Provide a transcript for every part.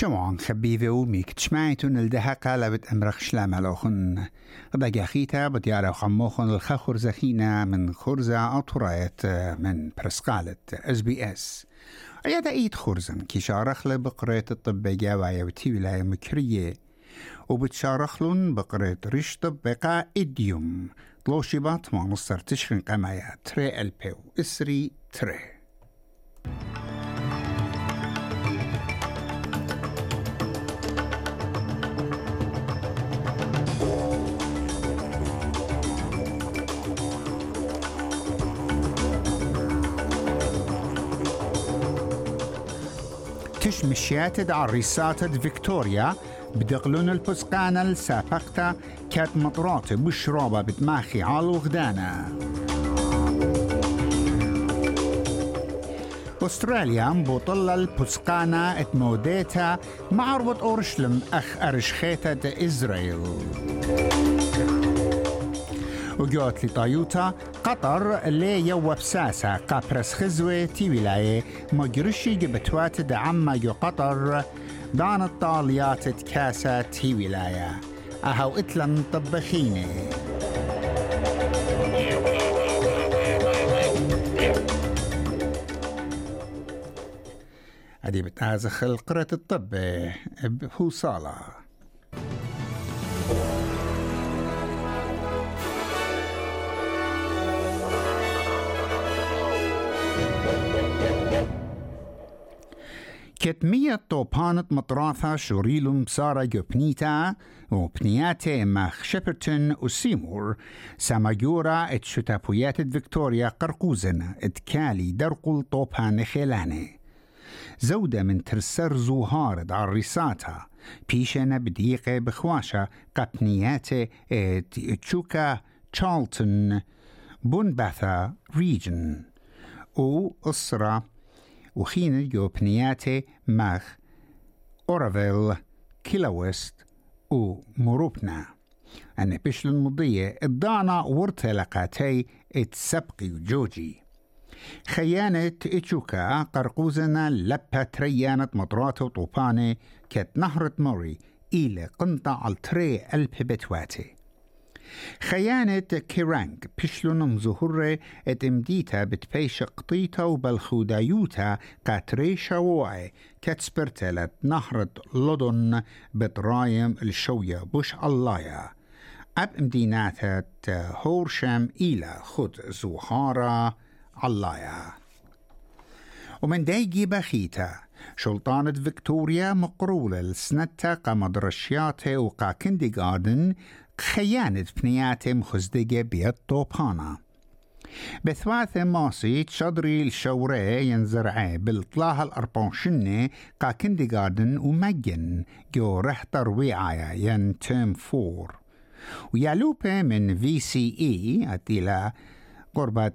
شمعان خبيبه وميك تشمعتون الدهقة لبت أمرخ شلام لوخن غدا خيتا بتيارا خموخن الخخر زخينا من خرزة أطرايت من برسقالة اس بي اس. أيادا إيد خرزن كي شارخ بقرية الطبية ويوتي ولاية مكرية وبتشارخلون بقرية ريش طبقة إديوم طلوشيبات ما نصر تشرين قمايا تري البيو إسري تري تش مشيات عريسات فيكتوريا بدقلون البسقانة السابقة كانت مطرات بشرابة بتماخي على وغدانا. أستراليا مبطلة البسقانة اتموديتا مع ربط أورشلم أخ ارشخيتا اسرائيل وجوت لطايوتا قطر لي يو بساسة قابرس خزوة تي ولاية مجرشي جبتوات دعما يو قطر دان الطاليات تكاسة تي ولاية. أهو إتلن طبخيني. هذه بتازخ القرة الطب هو صالة. كتمية طوبانة مطراثة شوريلوم بسارة جوبنيتا وبنياتي مخ شيبرتون وسيمور. ساماجورا اتشتابويات فيكتوريا قرقوزن اتكالي درقل طوبان خيلاني. زودة من ترسر زوهار عريساتا بيشنا بديقة بخواشة قبنياتي تشوكا تشالتون. بونباثا ريجن. و أسرة وخين بنياتي ماخ أورافيل كيلوست ومروبنا أن بشل المضية الضانا ورتلقاتي اتسبقي وجوجي. خيانة إتشوكا قرقوزنا لبها تريانة مطرات وطوباني كت نهرة موري إلى قنطة التري الببتواتي خيانة كيرانك بشلون ظهور اتمديتا بتبيش قطيتا وبالخودايوتا قاتري شووعي كتسبرتلت نهرة لدن بترايم الشوية بوش اللايا أب مدينات هورشام إلى خد زوهارا اللايا ومن دايجي بخيتا شلطانة فيكتوريا مقرولة لسنتا قمدرشياتي وقا كندي خيانة بنياتم خزدقة بيت طوبانا بثواثة ماسي تشدري الشوري ينزرعي بالطلاها الأربونشنة قا كندي ومجن جو رح ترويعايا ين تيم فور. ويالوبة من في سي اي اتيلا قربة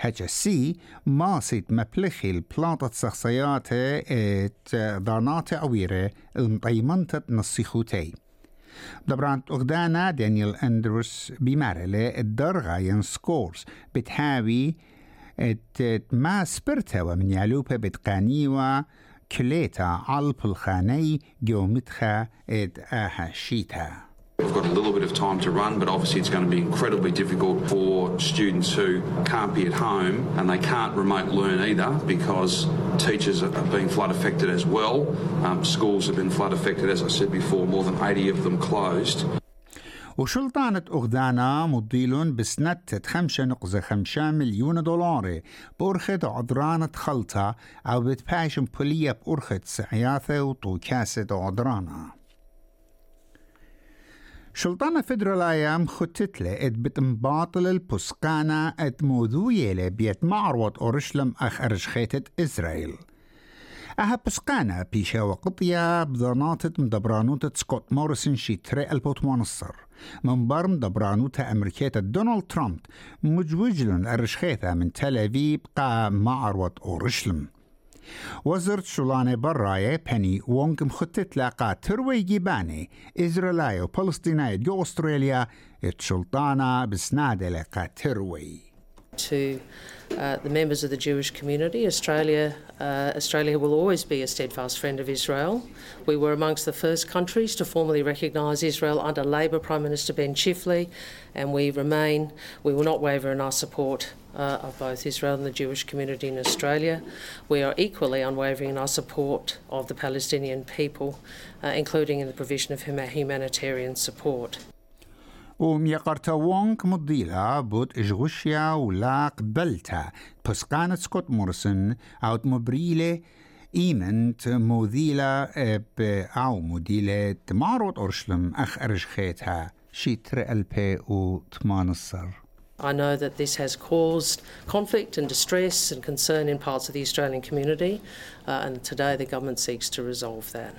اتش اس سي ماسيت مبلخي البلاطة شخصيات ات دانات عويرة المطيمنتة نصيخوتي دەبرانت ئۆگدانا دەنیل ئەندروس بیمارە لێ دەڕغاەن سکۆرس بتهاوی ما سپرتەوە منیالوپە بتقانیوە کلێتە عڵ پلخانەی گۆمتخە ئاهاشیتە. We've got a little bit of time to run, but obviously it's going to be incredibly difficult for students who can't be at home and they can't remote learn either because teachers are being flood affected as well. Um, schools have been flood affected, as I said before, more than 80 of them closed. وشلطانة أغدانا مضيلون بسنة خمسة نقزة خمسة مليون دولار بأرخة عدرانة خلطة أو بتباشم بولية بأرخة سعياثة وطوكاسة عدرانة شلطانة فدرالايا خطتلة ات بتنباطل البسقانة ات موذوية بيت معروض أورشلم أخ أرشخيتة إسرائيل. أها بسقانة بيشا وقطيا بضانات مدبرانوتة سكوت موريسون شي تري البوت منصر من برم دبرانوتة أمريكية دونالد ترامب مجوجلن أرشخيتها من تل أبيب قا معروض أورشلم. وزرت شلانة براية بني وونك مخطط لاقا تروي جيباني إزرائيلية وفلسطينية جو أستراليا اتشلطانة بسنادة لاقا تروي to uh, the members of the Jewish community. Australia, uh, Australia will always be a steadfast friend of Israel. We were amongst the first countries to formally recognise Israel under Labor Prime Minister Ben Chifley, and we remain, we will not waver in our support uh, of both Israel and the Jewish community in Australia. We are equally unwavering in our support of the Palestinian people, uh, including in the provision of humanitarian support. وميقرتا وونك مضيلا بوت إجغشيا ولا قبلتا بسقانة سكوت مورسن أوت مبريلة إيمنت موذيلا أو موديلة معروض أرشلم أخ أرجخيتها شيتر ألبي و تمانصر I know that this has caused conflict and distress and concern in parts of the Australian community, uh, and today the government seeks to resolve that.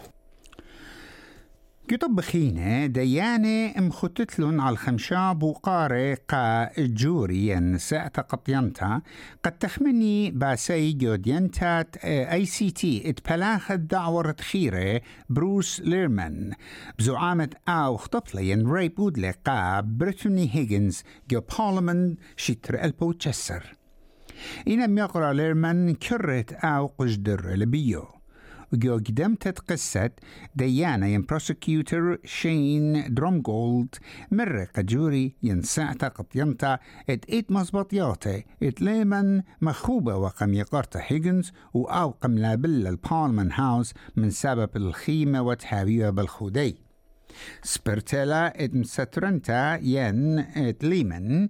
كتب بخينة ديانة مخطتلن على الخمشة بوقارة قا جوري ساعة قطينتا قد تخمني باسي جودينتات اي سي تي اتبلاخ الدعوة خيرة بروس ليرمان. بزعامة آو خططلين ري بودلي قا بريتوني هيجنز جو بارلمان شتر ألبو تشسر. إنم يقرأ ليرمان كرت آو قجدر لبيو. وجو قدمت قصة ديانا ين بروسيكيوتر شين درومغولد مرة قجوري ين ساعتا قطينتا ات ات مزبطياتي ات ليمن مخوبة وقم يقرت هيجنز وأو قم لابل البارلمان هاوس من سبب الخيمة وتحاوية بالخودي. سبرتلا ات مسترنتا ين ات ليمن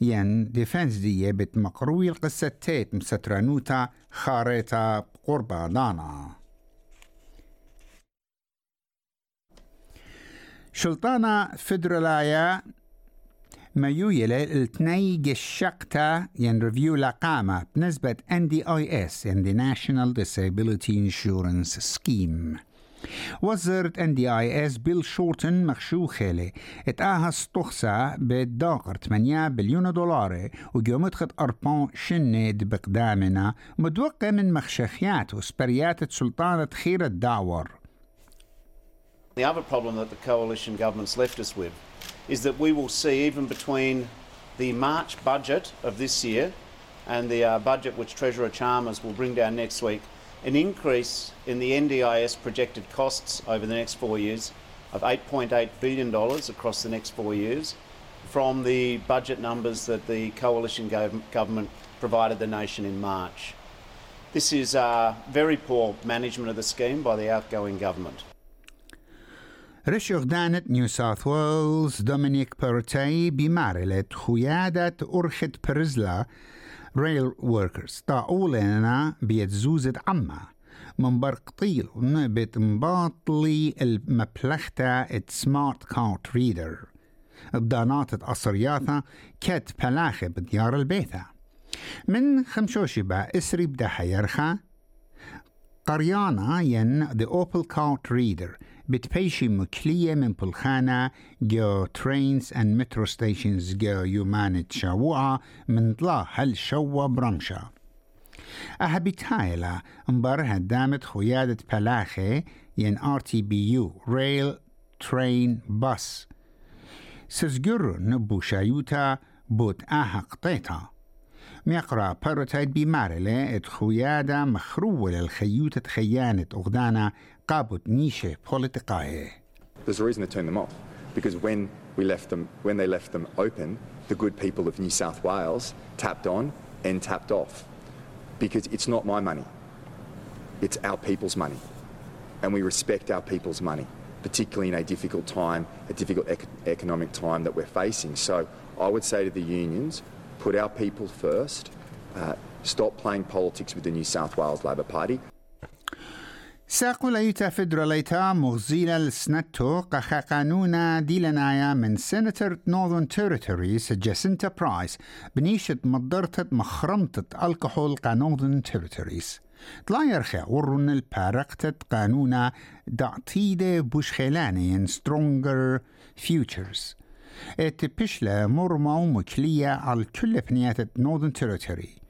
ين ديفنس دي بت مقروي القصة تيت مسترانوتا خاريتا قربا دانا شلطانة فدرالايا ما يويلة التني جشقتا ين ريفيو لقامة بنسبة NDIS ين the National Disability Insurance Scheme. وزارة NDIS بيل شورتن مخشو خيلي اتاها ستوخسا بالداقر 8 بليون دولار وقومت خد أربان شند بقدامنا مدوقة من مخشخيات وسبريات سلطانة خير الدعور The other problem that the coalition government's left us with is that we will see, even between the March budget of this year and the uh, budget which Treasurer Chalmers will bring down next week, an increase in the NDIS projected costs over the next four years of $8.8 billion across the next four years from the budget numbers that the coalition government provided the nation in March. This is uh, very poor management of the scheme by the outgoing government. رشيغ دانت نيو ساوث ويلز دومينيك بيرتاي بمارلة خيادة أرخد برزلا ريل وركرز. طاولنا بيتزوزت عما. من برق طيل بيت مباطلي المبلغتا ات سمارت كارت ريدر. بدانات أصرياثا كت بلاخة بديار البيثة من خمشوشي با إسري بدا حيرخا قريانا ين the Opal Cart Reader. بتبيشي مكلية من بلخانة جو ترينز and metro stations جو يومانة شاوعة من طلا هل شوا برمشا أهبتايلا مبرها دامت خيادة بلاخي ين RTBU Rail Train Bus. سزجر نبو شايوتا بوت آها قطيتا ميقرا باروتايد بمارلة ات خيادة مخروة للخيوتة خيانة أغدانا قابت نيشة بوليتقاية There's a reason to turn them off because when we left them when they left them open the good people of New South Wales tapped on and tapped off because it's not my money it's our people's money and we respect our people's money particularly in a difficult time a difficult ec economic time that we're facing so I would say to the unions put our people first, uh, stop playing politics with the New South Wales Labor Party. ساقوليتا فدراليتا مغزيلا لسنتو قخا قانونا ديلنايا من سيناتر نورثern تيريتوريز جاسنتا برايس بنيشة مضرتة مخرمتة ألكحول قا نورثern تيريتوريز طلع يرخي ورن البارقتة قانونا دعتيدة بوشخيلاني سترونجر فيوتشرز اتبشلا مرمى ومكلية على كل بنيات نورثern تيريتوري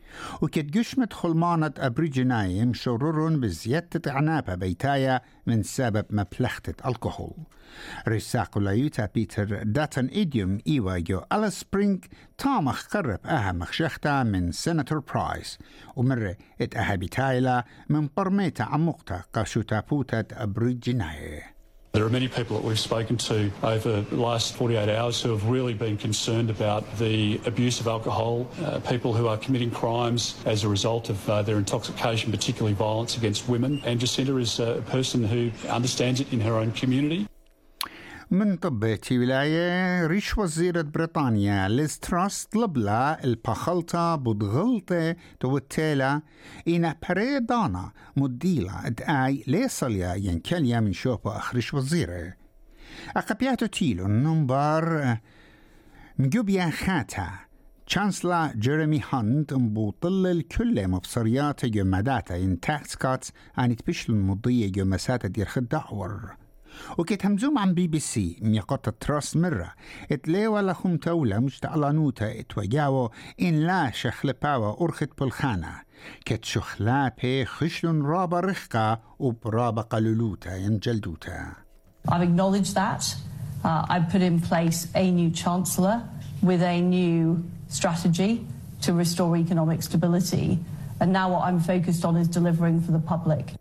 وكت قشمة خلمانة أبريجنايم شرور بزيادة عنابة بيتايا من سبب مبلختة الكحول رساق لايوتا بيتر داتن إيديوم إيوا جو ألا سبرينج تامخ قرب أها مخشختا من سيناتور برايس ومرة ات أها بيتايلا من برميتا عمقتا قاشوتا بوتة أبريجنايم There are many people that we've spoken to over the last 48 hours who have really been concerned about the abuse of alcohol, uh, people who are committing crimes as a result of uh, their intoxication, particularly violence against women. And Jacinta is a person who understands it in her own community. من طبيتي ولاية ريش وزيرة بريطانيا ليز تراس طلب لها البخلطة بدغلطة توتيلا إنا بريدانا مديلة أدعاي ليصليا ينكليا من شوبة أخرش وزيرة. أقبياتو تيلو نمبر مجوبيا خاتا. شانسلا جيريمي هانت مبوطل الكل مبصريات جو إن تاكس كاتس عن تبشل المضية جو دير خدعور وكيت همزوم عن بي بي سي ميقات تراس مرة اتليوا لهم تولى مجتعلانوتا اتوجاو إن لا شخلباوا أرخت بالخانة كت شخلابي خشلن رابا رخقا وبرابا قلولوتا ينجلدوتا I've acknowledged that. Uh, I've put in place a new Chancellor with a new strategy to restore economic stability. And now what I'm focused on is delivering for the public.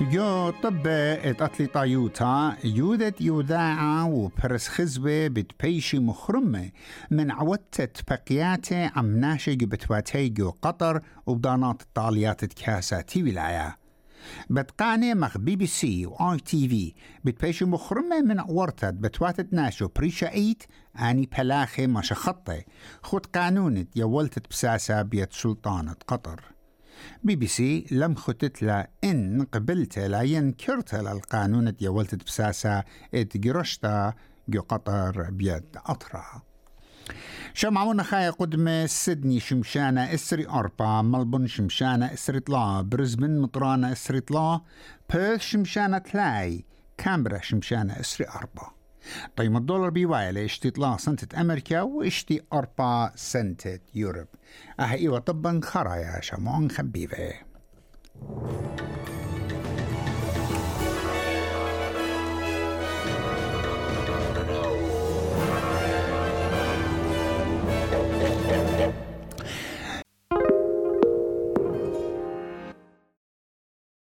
جو طب اتقتلي طايوتا يودت يوداعا وبرس خزبة بتبيشي مخرمة من عودت بقياتي عم ناشي بتواتي جو قطر وبدانات الطاليات تكاسة تي ولاية بتقاني مخ بي بي سي و اي تي في بتبيشي مخرمة من عورتت بتواتت ناشو بريشا ايت اني بلاخي ما شخطي خد قانونت يولتت بساسة بيت سلطانة قطر بي بي سي لم خطت لا إن قبلت لا ينكرت القانون ديولت بساسة إت جرشتا جو قطر بيد أطرا. شمعونا خايا قدمة سيدني شمشانة إسري أربعة ملبون شمشانة إسري طلا برزبن مطرانة إسري طلا بيرث شمشانة تلاي كامبرا شمشانة إسري أربعة قيمة الدولار بيوايلة اشتي طلا سنتة أمريكا واشتي أربعة سنتة يوروب. أهي إيوة طبا خرايا شمعون خبيبة.